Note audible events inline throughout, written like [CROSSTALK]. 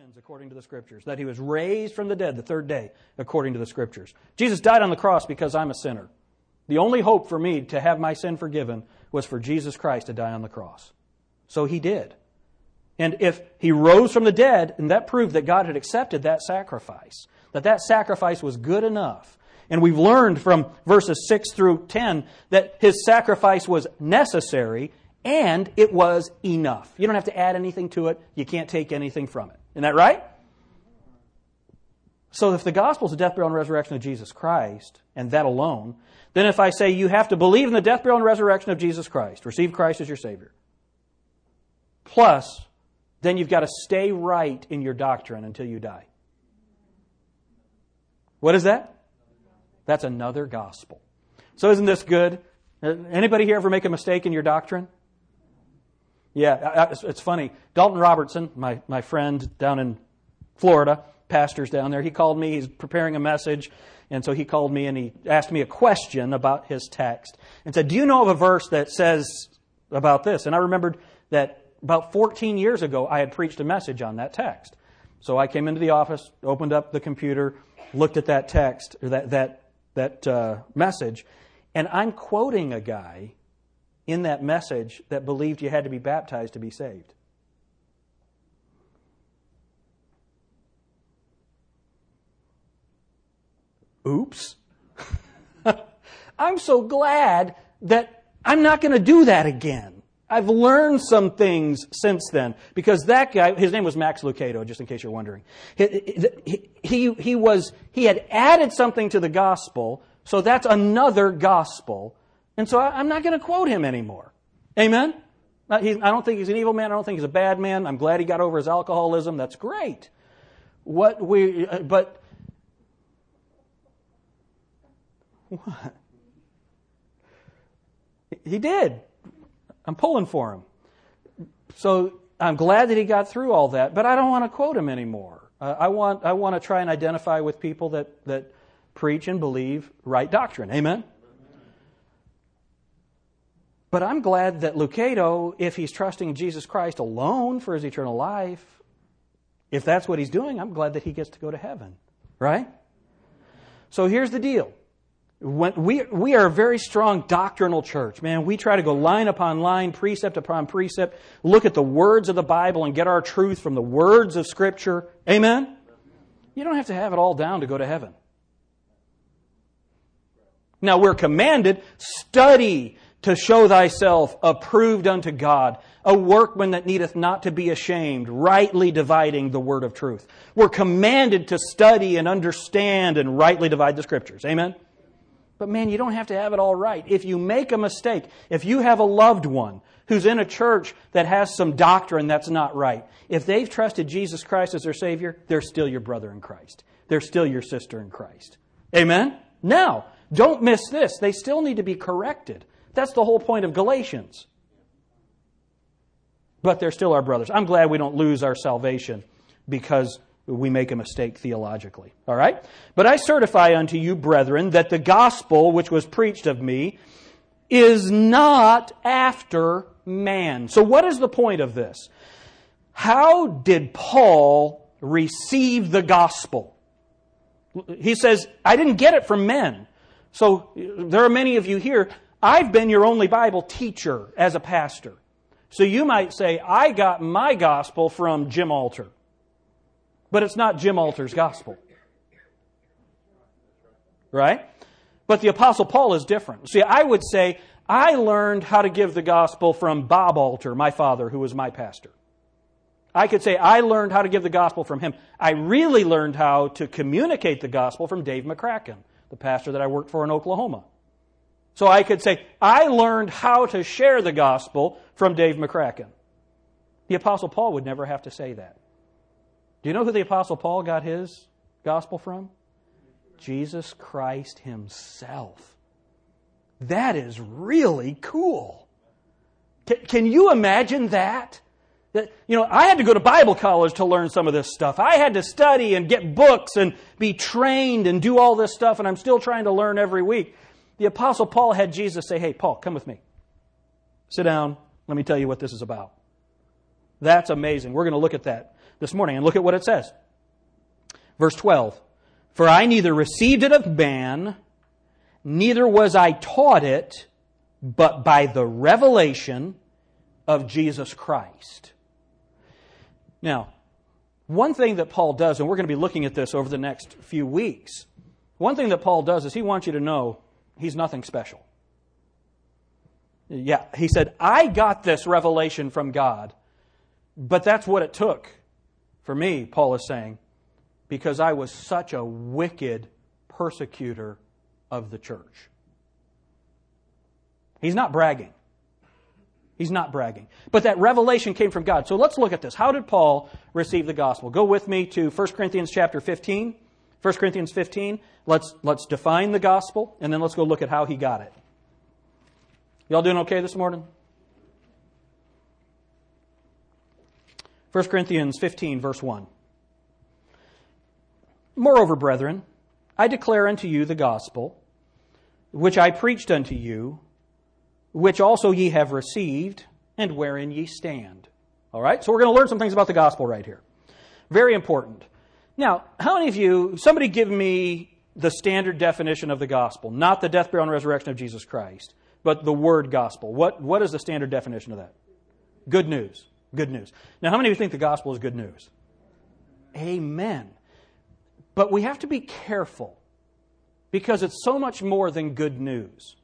sins according to the Scriptures, that he was raised from the dead the third day according to the Scriptures. Jesus died on the cross because I'm a sinner. The only hope for me to have my sin forgiven was for Jesus Christ to die on the cross. So he did. And if he rose from the dead, and that proved that God had accepted that sacrifice, that that sacrifice was good enough. And we've learned from verses 6 through 10 that his sacrifice was necessary and it was enough. You don't have to add anything to it, you can't take anything from it. Isn't that right? So if the gospel is the death, burial, and resurrection of Jesus Christ, and that alone, then if I say you have to believe in the death, burial, and resurrection of Jesus Christ, receive Christ as your Savior, plus, then you've got to stay right in your doctrine until you die. What is that? That's another gospel. So isn't this good? Uh, anybody here ever make a mistake in your doctrine? Yeah, it's funny. Dalton Robertson, my, my friend down in Florida, pastors down there, he called me. He's preparing a message. And so he called me and he asked me a question about his text and said, Do you know of a verse that says about this? And I remembered that about 14 years ago, I had preached a message on that text. So I came into the office, opened up the computer, looked at that text, or that, that, that uh, message, and I'm quoting a guy in that message that believed you had to be baptized to be saved. Oops. [LAUGHS] I'm so glad that I'm not going to do that again. I've learned some things since then because that guy, his name was Max Lucado, just in case you're wondering. He, he, he, was, he had added something to the gospel, so that's another gospel and so I, am not going to quote him anymore. Amen? I don't think he's an evil man. I don't think he's a bad man. I'm glad he got over his alcoholism. That's great. What we, uh, but, what? He did. I'm pulling for him. So I'm glad that he got through all that, but I don't want to quote him anymore. Uh, I want I want to try and identify with people that that preach and believe right doctrine. Amen. But I'm glad that Lucado, if he's trusting Jesus Christ alone for his eternal life, if that's what he's doing, I'm glad that he gets to go to heaven. Right? So here's the deal. When we, we are a very strong doctrinal church. Man, we try to go line upon line, precept upon precept, look at the words of the Bible and get our truth from the words of Scripture. Amen? You don't have to have it all down to go to heaven. Now, we're commanded, study to show thyself approved unto God, a workman that needeth not to be ashamed, rightly dividing the word of truth. We're commanded to study and understand and rightly divide the scriptures. Amen? But man, you don't have to have it all right. If you make a mistake, if you have a loved one who's in a church that has some doctrine that's not right, if they've trusted Jesus Christ as their Savior, they're still your brother in Christ. They're still your sister in Christ. Amen? Now, don't miss this. They still need to be corrected. That's the whole point of Galatians. But they're still our brothers. I'm glad we don't lose our salvation because we make a mistake theologically. All right? But I certify unto you, brethren, that the gospel which was preached of me is not after man. So, what is the point of this? How did Paul receive the gospel? He says, I didn't get it from men. So, there are many of you here I've been your only Bible teacher as a pastor. So you might say, I got my gospel from Jim Alter. But it's not Jim Alter's gospel. Right? But the Apostle Paul is different. See, I would say, I learned how to give the gospel from Bob Alter, my father, who was my pastor. I could say, I learned how to give the gospel from him. I really learned how to communicate the gospel from Dave McCracken, the pastor that I worked for in Oklahoma. So I could say, I learned how to share the gospel from Dave McCracken. The Apostle Paul would never have to say that. Do you know who the Apostle Paul got his gospel from? Jesus Christ Himself. That is really cool. Can you imagine that? That, you know, I had to go to Bible college to learn some of this stuff. I had to study and get books and be trained and do all this stuff, and I'm still trying to learn every week. The Apostle Paul had Jesus say, Hey, Paul, come with me. Sit down. Let me tell you what this is about. That's amazing. We're going to look at that. this morning. And look at what it says. Verse 12. For I neither received it of man, neither was I taught it, but by the revelation of Jesus Christ. Now, one thing that Paul does, and we're going to be looking at this over the next few weeks, one thing that Paul does is he wants you to know he's nothing special. Yeah, he said, I got this revelation from God, but that's what it took for me, Paul is saying, because I was such a wicked persecutor of the church. He's not bragging. He's not bragging. But that revelation came from God. So let's look at this. How did Paul receive the gospel? Go with me to 1 Corinthians chapter 15. 1 Corinthians 15. Let's, let's define the gospel, and then let's go look at how he got it. Y'all doing okay this morning? 1 Corinthians 15, verse 1. Moreover, brethren, I declare unto you the gospel, which I preached unto you, which also ye have received, and wherein ye stand. All right? So we're going to learn some things about the gospel right here. Very important. Now, how many of you, somebody give me the standard definition of the gospel, not the death, burial, and resurrection of Jesus Christ, but the word gospel. What, what is the standard definition of that? Good news. Good news. Now, how many of you think the gospel is good news? Amen. But we have to be careful because it's so much more than good news.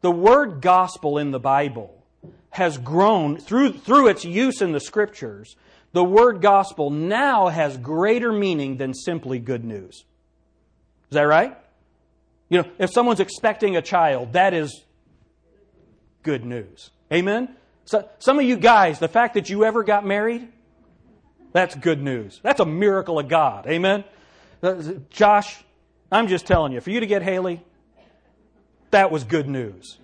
The word gospel in the Bible has grown through, through its use in the scriptures. The word gospel now has greater meaning than simply good news. Is that right? You know, if someone's expecting a child, that is good news. Amen? So, some of you guys, the fact that you ever got married, that's good news. That's a miracle of God. Amen? Uh, Josh, I'm just telling you, for you to get Haley, that was good news.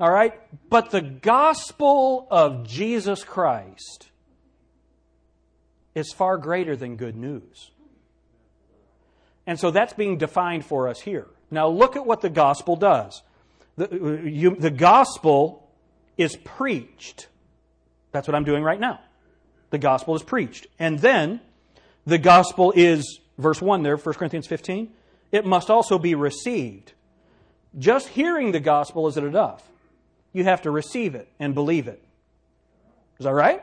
All right? But the gospel of Jesus Christ is far greater than good news. And so that's being defined for us here. Now look at what the gospel does. The, you, the gospel is preached. That's what I'm doing right now. The gospel is preached. And then the gospel is, verse 1 there, 1 Corinthians 15, it must also be received. Just hearing the gospel isn't enough. You have to receive it and believe it. Is that right?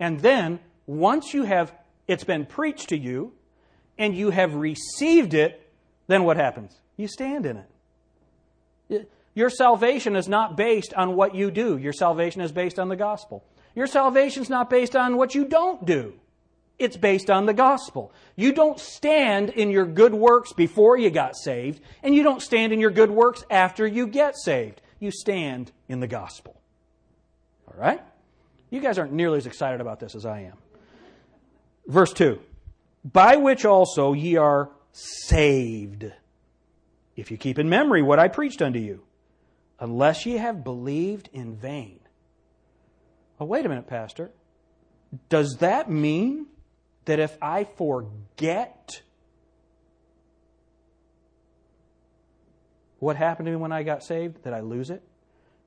And then, once you have, it's been preached to you, and you have received it, then what happens? You stand in it. Your salvation is not based on what you do. Your salvation is based on the gospel. Your salvation is not based on what you don't do. It's based on the gospel. You don't stand in your good works before you got saved, and you don't stand in your good works after you get saved. You stand in the gospel. All right? You guys aren't nearly as excited about this as I am. Verse 2 By which also ye are saved, if you keep in memory what I preached unto you unless ye have believed in vain. Oh, wait a minute, Pastor. Does that mean that if I forget what happened to me when I got saved, that I lose it?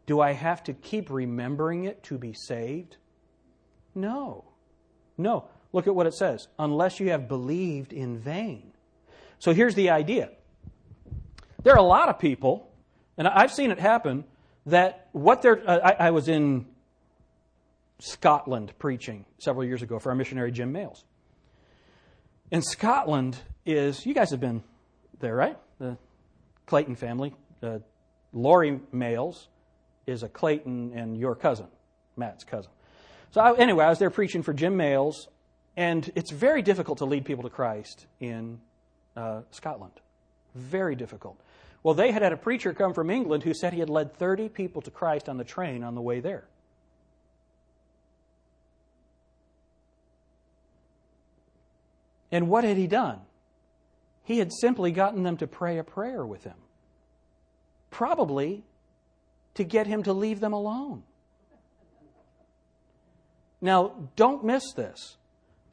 Do I have to keep remembering it to be saved? No. No. Look at what it says. Unless you have believed in vain. So here's the idea. There are a lot of people and I've seen it happen that what they're, uh, I, I was in Scotland preaching several years ago for our missionary Jim Males. In Scotland is, you guys have been there, right? The Clayton family. Uh, Laurie Males is a Clayton and your cousin, Matt's cousin. So I, anyway, I was there preaching for Jim Males, and it's very difficult to lead people to Christ in uh, Scotland. Very difficult. Well, they had had a preacher come from England who said he had led 30 people to Christ on the train on the way there. And what had he done? He had simply gotten them to pray a prayer with him. Probably to get him to leave them alone. Now, don't miss this.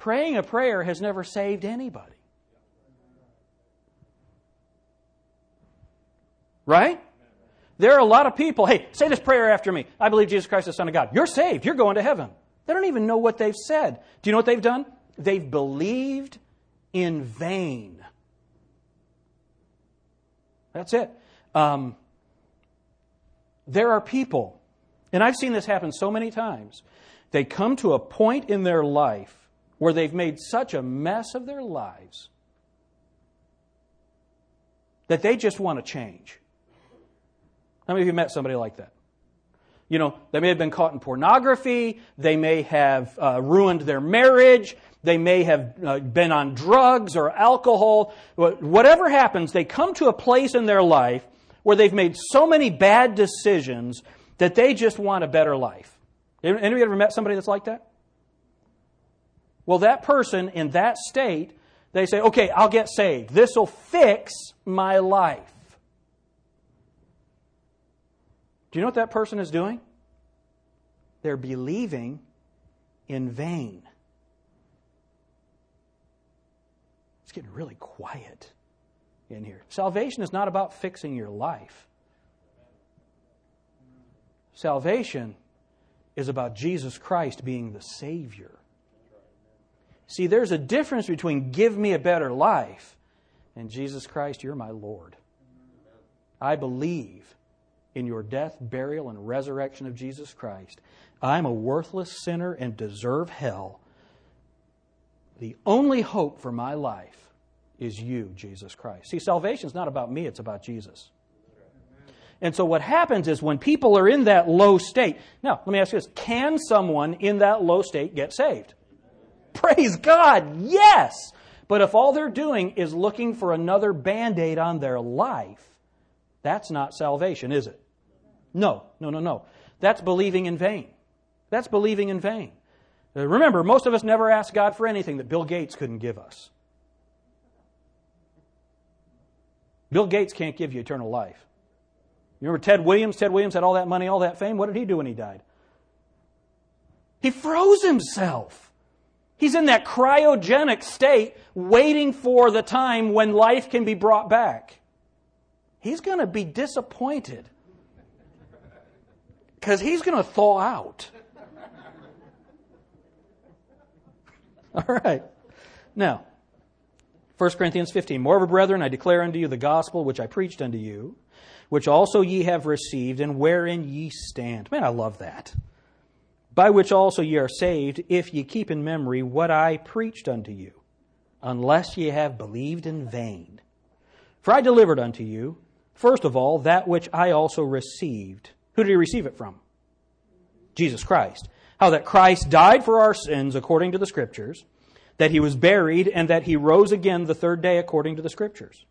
Praying a prayer has never saved anybody. Right? There are a lot of people, hey, say this prayer after me. I believe Jesus Christ is the Son of God. You're saved. You're going to heaven. They don't even know what they've said. Do you know what they've done? They've believed in vain. That's it. Um, there are people, and I've seen this happen so many times, they come to a point in their life where they've made such a mess of their lives that they just want to change. How many of you met somebody like that? You know, they may have been caught in pornography, they may have uh, ruined their marriage, they may have uh, been on drugs or alcohol. Whatever happens, they come to a place in their life where they've made so many bad decisions that they just want a better life. Anybody ever met somebody that's like that? Well, that person in that state, they say, okay, I'll get saved. This will fix my life. Do you know what that person is doing? They're believing in vain. It's getting really quiet in here. Salvation is not about fixing your life. Salvation is about Jesus Christ being the Savior. See, there's a difference between give me a better life and Jesus Christ, you're my Lord. I believe in your death, burial, and resurrection of Jesus Christ. I'm a worthless sinner and deserve hell. The only hope for my life is you, Jesus Christ. See, salvation is not about me, it's about Jesus. And so what happens is when people are in that low state, now let me ask you this can someone in that low state get saved? Praise God, yes! But if all they're doing is looking for another band aid on their life, that's not salvation, is it? No, no, no, no. That's believing in vain. That's believing in vain. Uh, remember, most of us never ask God for anything that Bill Gates couldn't give us. Bill Gates can't give you eternal life. You remember Ted Williams? Ted Williams had all that money, all that fame. What did he do when he died? He froze himself. He's in that cryogenic state, waiting for the time when life can be brought back. He's going to be disappointed because he's going to thaw out. [LAUGHS] All right. Now, 1 Corinthians 15. Moreover, brethren, I declare unto you the gospel which I preached unto you, which also ye have received, and wherein ye stand. Man, I love that. By which also ye are saved, if ye keep in memory what I preached unto you, unless ye have believed in vain. For I delivered unto you, first of all, that which I also received. Who did he receive it from? Jesus Christ. How that Christ died for our sins according to the Scriptures that he was buried, and that he rose again the third day according to the Scriptures.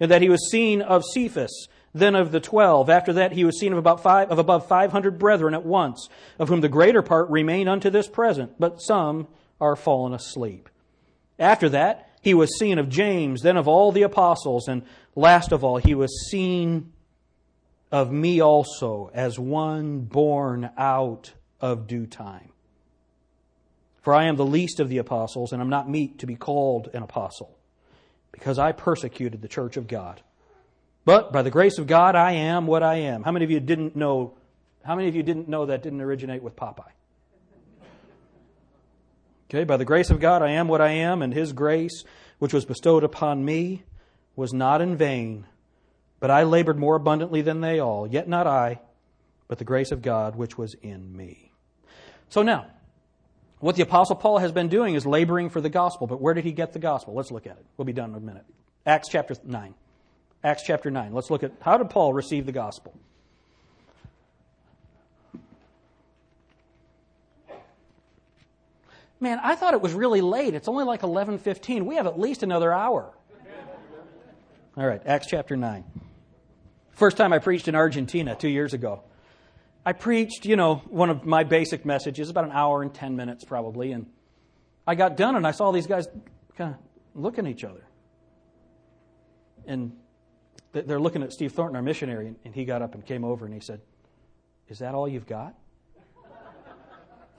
And that he was seen of Cephas, then of the twelve. After that, he was seen of about five, of above five hundred brethren at once, of whom the greater part remain unto this present, but some are fallen asleep. After that, he was seen of James, then of all the apostles, and last of all, he was seen of me also as one born out of due time. For I am the least of the apostles, and am not meet to be called an apostle, because I persecuted the church of God. But by the grace of God, I am what I am. How many of you didn't know? How many of you didn't know that didn't originate with Popeye? Okay, by the grace of God, I am what I am, and His grace, which was bestowed upon me, was not in vain. But I labored more abundantly than they all, yet not I, but the grace of God which was in me. So now, what the Apostle Paul has been doing is laboring for the gospel, but where did he get the gospel? Let's look at it. We'll be done in a minute. Acts chapter 9. Acts chapter 9. Let's look at how did Paul receive the gospel? Man, I thought it was really late. It's only like 11:15. We have at least another hour. All right, Acts chapter 9. First time I preached in Argentina 2 years ago. I preached, you know, one of my basic messages, about an hour and 10 minutes probably, and I got done and I saw these guys kind of looking at each other. And they're looking at Steve Thornton, our missionary, and he got up and came over and he said, Is that all you've got?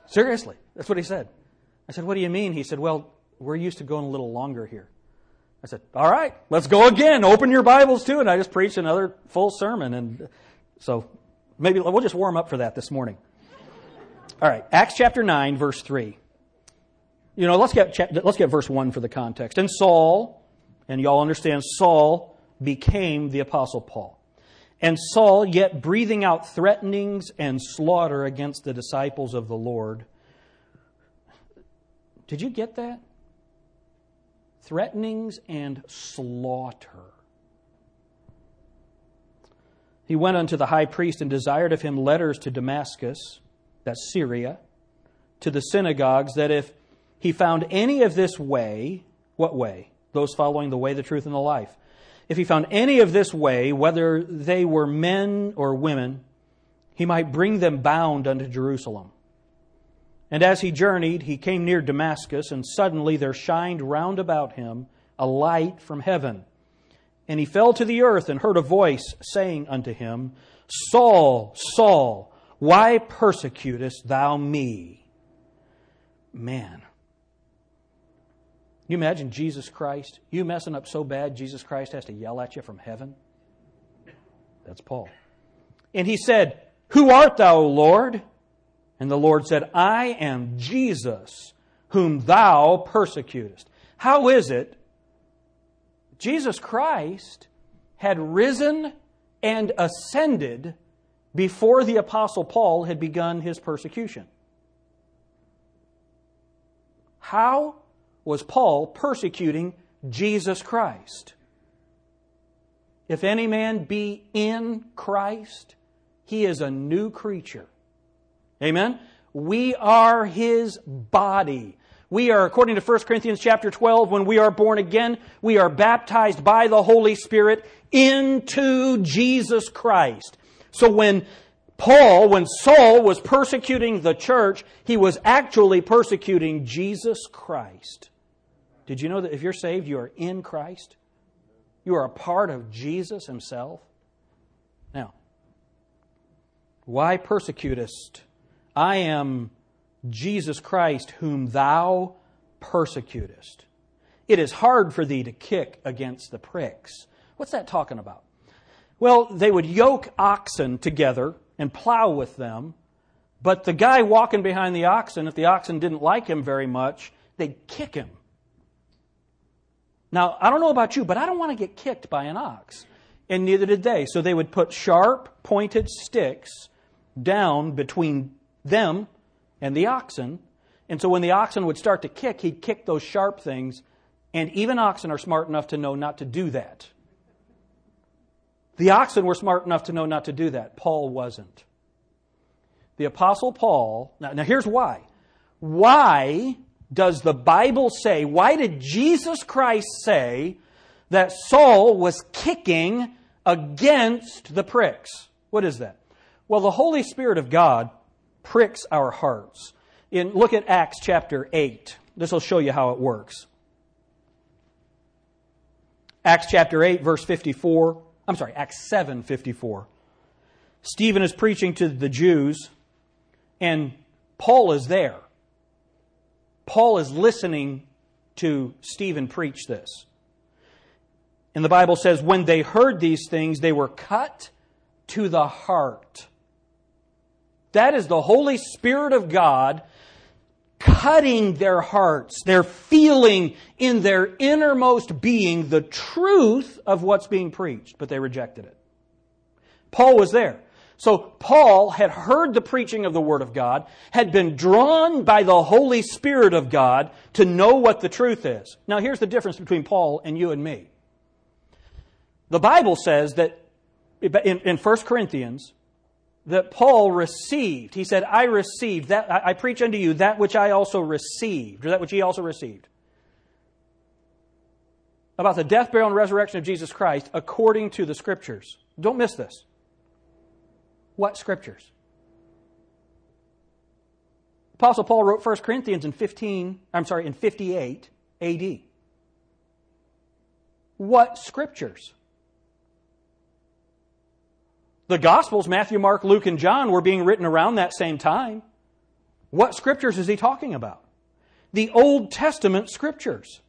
Seriously, that's what he said. I said, What do you mean? He said, Well, we're used to going a little longer here. I said, All right, let's go again. Open your Bibles too. And I just preached another full sermon. And so maybe we'll just warm up for that this morning. All right, Acts chapter 9, verse 3. You know, let's get, let's get verse 1 for the context. And Saul, and y'all understand, Saul became the Apostle Paul. And Saul, yet breathing out threatenings and slaughter against the disciples of the Lord. Did you get that? Threatenings and slaughter. He went unto the high priest and desired of him letters to Damascus, that's Syria, to the synagogues, that if he found any of this way, what way? Those following the way, the truth, and the life. If he found any of this way, whether they were men or women, he might bring them bound unto Jerusalem. And as he journeyed, he came near Damascus, and suddenly there shined round about him a light from heaven. And he fell to the earth and heard a voice saying unto him, Saul, Saul, why persecutest thou me? Man. You imagine Jesus Christ, you messing up so bad, Jesus Christ has to yell at you from heaven? That's Paul. And he said, Who art thou, O Lord? And the Lord said, I am Jesus, whom thou persecutest. How is it Jesus Christ had risen and ascended before the Apostle Paul had begun his persecution. How was Paul persecuting Jesus Christ? If any man be in Christ, he is a new creature. Amen? We are his body. We are, according to 1 Corinthians chapter 12, when we are born again, we are baptized by the Holy Spirit into Jesus Christ. So when Paul, when Saul was persecuting the church, he was actually persecuting Jesus Christ. Did you know that if you're saved, you are in Christ? You are a part of Jesus himself? Now, why persecutest? I am Jesus Christ, whom thou persecutest. It is hard for thee to kick against the pricks. What's that talking about? Well, they would yoke oxen together and plow with them, but the guy walking behind the oxen, if the oxen didn't like him very much, they'd kick him. Now, I don't know about you, but I don't want to get kicked by an ox. And neither did they. So they would put sharp, pointed sticks down between them and the oxen. And so when the oxen would start to kick, he'd kick those sharp things. And even oxen are smart enough to know not to do that. The oxen were smart enough to know not to do that. Paul wasn't. The Apostle Paul, now, now here's why. Why does the Bible say, why did Jesus Christ say that Saul was kicking against the pricks? What is that? Well, the Holy Spirit of God pricks our hearts. In, look at Acts chapter 8. This will show you how it works. Acts chapter 8, verse 54. I'm sorry, Acts 7, 54. Stephen is preaching to the Jews, and Paul is there. Paul is listening to Stephen preach this. And the Bible says, when they heard these things, they were cut to the heart. That is the Holy Spirit of God cutting their hearts. They're feeling in their innermost being the truth of what's being preached, but they rejected it. Paul was there. So Paul had heard the preaching of the Word of God, had been drawn by the Holy Spirit of God to know what the truth is. Now here's the difference between Paul and you and me. The Bible says that in, in 1 Corinthians, that Paul received. He said, I received that, I preach unto you that which I also received, or that which he also received. About the death, burial, and resurrection of Jesus Christ according to the Scriptures. Don't miss this. What Scriptures? Apostle Paul wrote 1 Corinthians in 15, I'm sorry, in 58 AD. What Scriptures? The Gospels, Matthew, Mark, Luke, and John, were being written around that same time. What scriptures is he talking about? The Old Testament scriptures.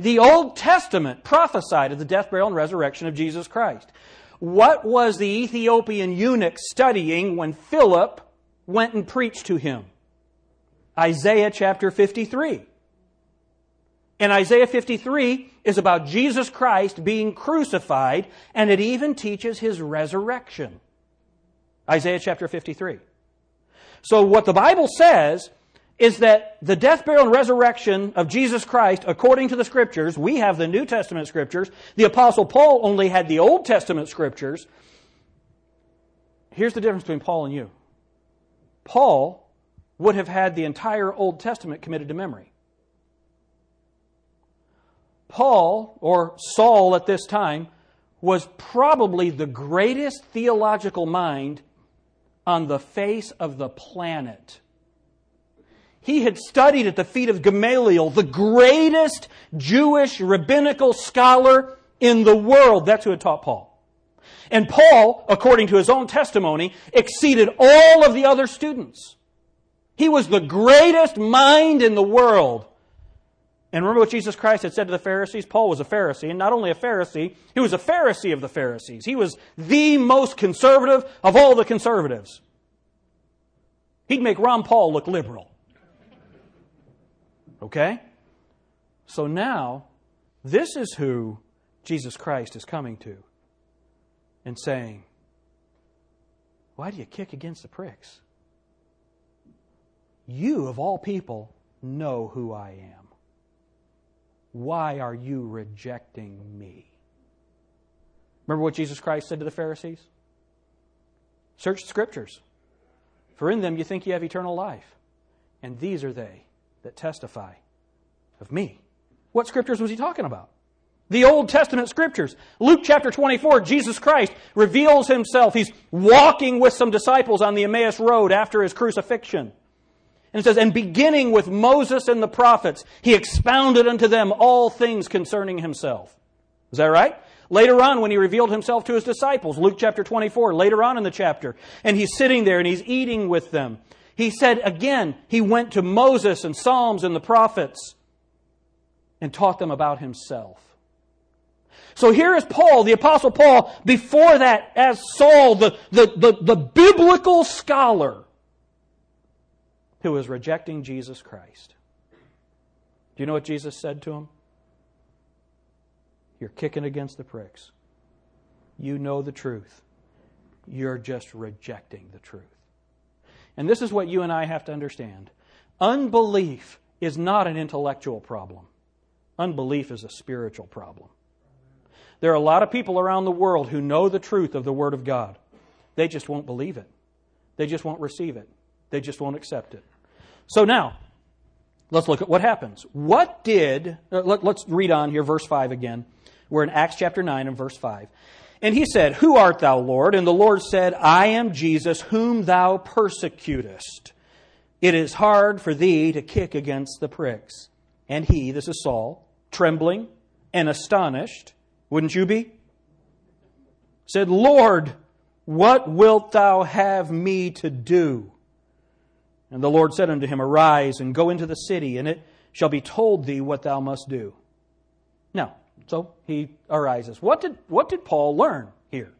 The Old Testament prophesied of the death, burial, and resurrection of Jesus Christ. What was the Ethiopian eunuch studying when Philip went and preached to him? Isaiah chapter 53. And Isaiah 53 is about Jesus Christ being crucified, and it even teaches his resurrection. Isaiah chapter 53. So, what the Bible says is that the death, burial, and resurrection of Jesus Christ, according to the Scriptures, we have the New Testament Scriptures. The Apostle Paul only had the Old Testament Scriptures. Here's the difference between Paul and you Paul would have had the entire Old Testament committed to memory. Paul, or Saul at this time, was probably the greatest theological mind on the face of the planet. He had studied at the feet of Gamaliel, the greatest Jewish rabbinical scholar in the world. That's who had taught Paul. And Paul, according to his own testimony, exceeded all of the other students. He was the greatest mind in the world. And remember what Jesus Christ had said to the Pharisees? Paul was a Pharisee, and not only a Pharisee, he was a Pharisee of the Pharisees. He was the most conservative of all the conservatives. He'd make Ron Paul look liberal. Okay? So now, this is who Jesus Christ is coming to and saying, Why do you kick against the pricks? You, of all people, know who I am. Why are you rejecting me? Remember what Jesus Christ said to the Pharisees? Search the scriptures, for in them you think you have eternal life, and these are they that testify of me. What scriptures was he talking about? The Old Testament scriptures. Luke chapter 24, Jesus Christ reveals himself. He's walking with some disciples on the Emmaus Road after his crucifixion. And it says, And beginning with Moses and the prophets, he expounded unto them all things concerning himself. Is that right? Later on, when he revealed himself to his disciples, Luke chapter 24, later on in the chapter, and he's sitting there and he's eating with them. He said again, he went to Moses and Psalms and the prophets and taught them about himself. So here is Paul, the Apostle Paul, before that, as Saul, the, the, the, the biblical scholar who was rejecting Jesus Christ. Do you know what Jesus said to him? You're kicking against the pricks. You know the truth. You're just rejecting the truth. And this is what you and I have to understand. Unbelief is not an intellectual problem. Unbelief is a spiritual problem. There are a lot of people around the world who know the truth of the Word of God. They just won't believe it. They just won't receive it. They just won't accept it. So now, let's look at what happens. What did, uh, let, us read on here, verse 5 again. We're in Acts chapter 9 and verse 5. And he said, Who art thou, Lord? And the Lord said, I am Jesus, whom thou persecutest. It is hard for thee to kick against the pricks. And he, this is Saul, trembling and astonished, wouldn't you be? Said, Lord, what wilt thou have me to do? And the Lord said unto him, Arise and go into the city, and it shall be told thee what thou must do. Now, so he arises. What did, what did Paul learn here?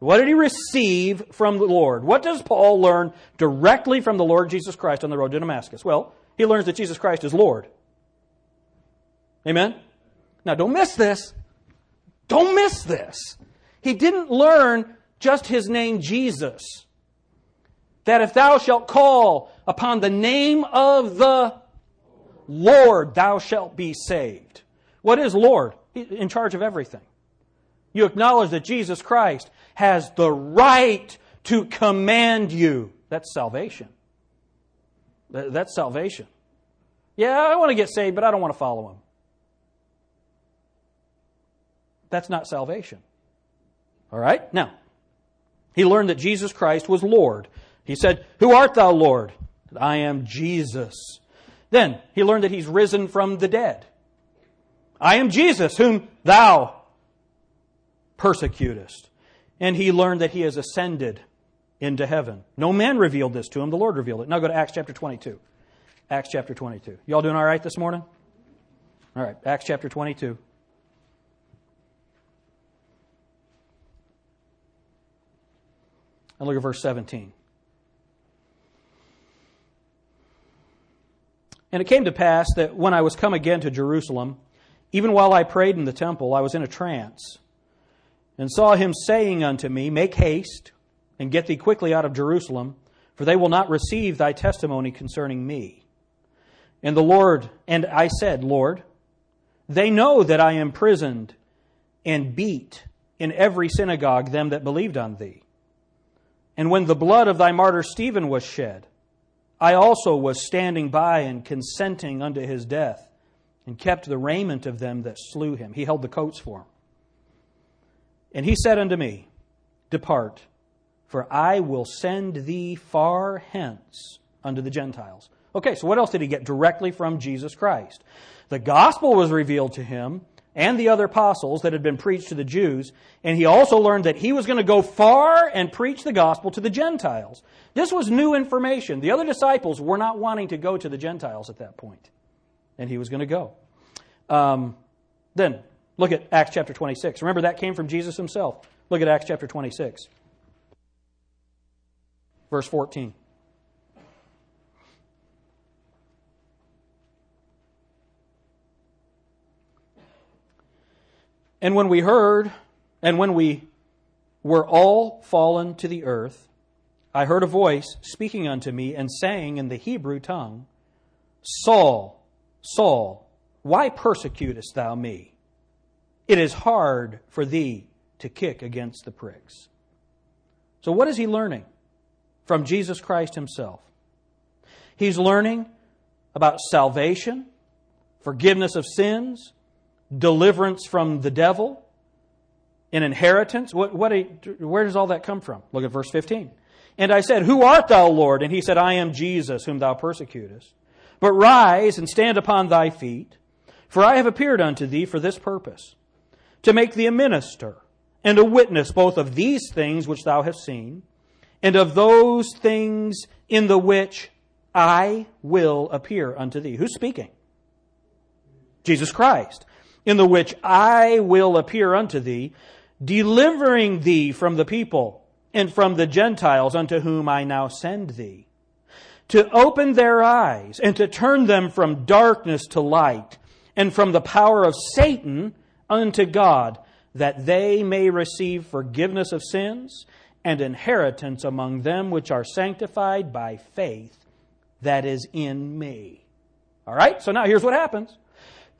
What did he receive from the Lord? What does Paul learn directly from the Lord Jesus Christ on the road to Damascus? Well, he learns that Jesus Christ is Lord. Amen? Now, don't miss this. Don't miss this. He didn't learn just his name, Jesus. That if thou shalt call upon the name of the Lord, thou shalt be saved. What is Lord? He's in charge of everything. You acknowledge that Jesus Christ has the right to command you. That's salvation. That's salvation. Yeah, I want to get saved, but I don't want to follow him. That's not salvation. All right? Now, he learned that Jesus Christ was Lord. He said, Who art thou, Lord? I am Jesus. Then he learned that he's risen from the dead. I am Jesus, whom thou persecutest. And he learned that he has ascended into heaven. No man revealed this to him, the Lord revealed it. Now go to Acts chapter 22. Acts chapter 22. Y'all doing all right this morning? All right, Acts chapter 22. And look at verse 17. And it came to pass that when I was come again to Jerusalem, even while I prayed in the temple, I was in a trance, and saw him saying unto me, Make haste, and get thee quickly out of Jerusalem, for they will not receive thy testimony concerning me. And the Lord, and I said, Lord, they know that I imprisoned and beat in every synagogue them that believed on thee. And when the blood of thy martyr Stephen was shed, I also was standing by and consenting unto his death, and kept the raiment of them that slew him. He held the coats for him. And he said unto me, Depart, for I will send thee far hence unto the Gentiles. Okay, so what else did he get directly from Jesus Christ? The gospel was revealed to him and the other apostles that had been preached to the Jews, and he also learned that he was going to go far and preach the gospel to the Gentiles. This was new information. The other disciples were not wanting to go to the Gentiles at that point, and he was going to go. Um, then, look at Acts chapter 26. Remember, that came from Jesus himself. Look at Acts chapter 26, verse 14. And when we heard, and when we were all fallen to the earth, I heard a voice speaking unto me and saying in the Hebrew tongue, Saul, Saul, why persecutest thou me? It is hard for thee to kick against the pricks. So, what is he learning from Jesus Christ himself? He's learning about salvation, forgiveness of sins, deliverance from the devil, an inheritance. What, what, where does all that come from? Look at verse 15. And I said, Who art thou, Lord? And he said, I am Jesus, whom thou persecutest. But rise and stand upon thy feet, for I have appeared unto thee for this purpose, to make thee a minister and a witness both of these things which thou hast seen, and of those things in the which I will appear unto thee. Who's speaking? Jesus Christ in the which I will appear unto thee, delivering thee from the people and from the Gentiles unto whom I now send thee, to open their eyes and to turn them from darkness to light and from the power of Satan unto God, that they may receive forgiveness of sins and inheritance among them which are sanctified by faith that is in me. All right, so now here's what happens.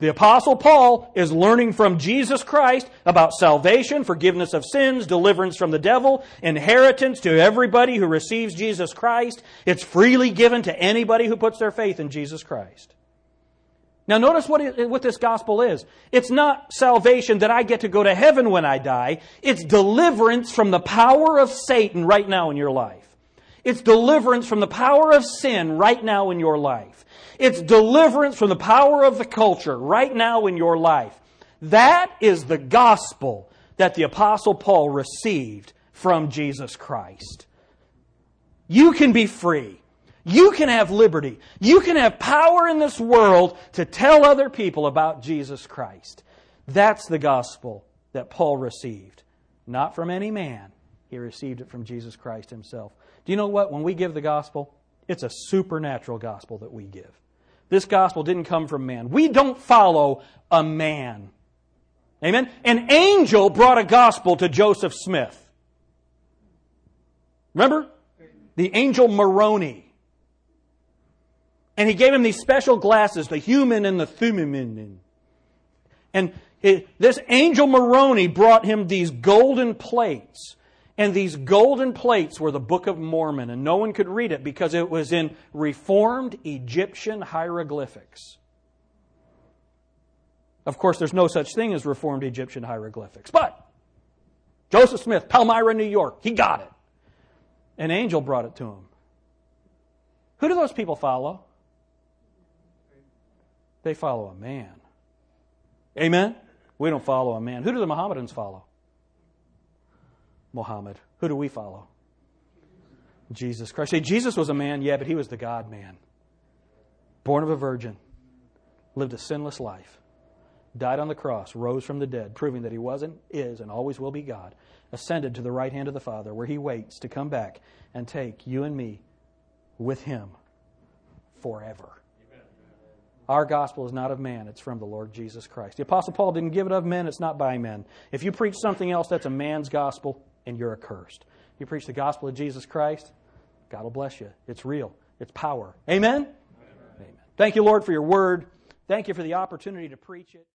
The apostle Paul is learning from Jesus Christ about salvation, forgiveness of sins, deliverance from the devil, inheritance to everybody who receives Jesus Christ. It's freely given to anybody who puts their faith in Jesus Christ. Now notice what, it, what this gospel is. It's not salvation that I get to go to heaven when I die. It's deliverance from the power of Satan right now in your life. It's deliverance from the power of sin right now in your life. It's deliverance from the power of the culture right now in your life. That is the gospel that the Apostle Paul received from Jesus Christ. You can be free. You can have liberty. You can have power in this world to tell other people about Jesus Christ. That's the gospel that Paul received. Not from any man, he received it from Jesus Christ himself. Do you know what? When we give the gospel, it's a supernatural gospel that we give. This gospel didn't come from man. We don't follow a man. Amen? An angel brought a gospel to Joseph Smith. Remember? The angel Moroni. And he gave him these special glasses, the Urim and the thummim. And it, this angel Moroni brought him these golden plates and these golden plates were the Book of Mormon, and no one could read it because it was in Reformed Egyptian hieroglyphics. Of course, there's no such thing as Reformed Egyptian hieroglyphics. But Joseph Smith, Palmyra, New York, he got it. An angel brought it to him. Who do those people follow? They follow a man. Amen? We don't follow a man. Who do the Mohammedans follow? Muhammad. Who do we follow? Jesus Christ. See, Jesus was a man, yeah, but he was the God man. Born of a virgin, lived a sinless life, died on the cross, rose from the dead, proving that he wasn't, is, and always will be God, ascended to the right hand of the Father, where he waits to come back and take you and me with him forever. Our gospel is not of man, it's from the Lord Jesus Christ. The Apostle Paul didn't give it of men, it's not by men. If you preach something else, that's a man's gospel, and you're accursed. You preach the gospel of Jesus Christ, God will bless you. It's real, it's power. Amen? Amen. Amen. Thank you, Lord, for your word. Thank you for the opportunity to preach it.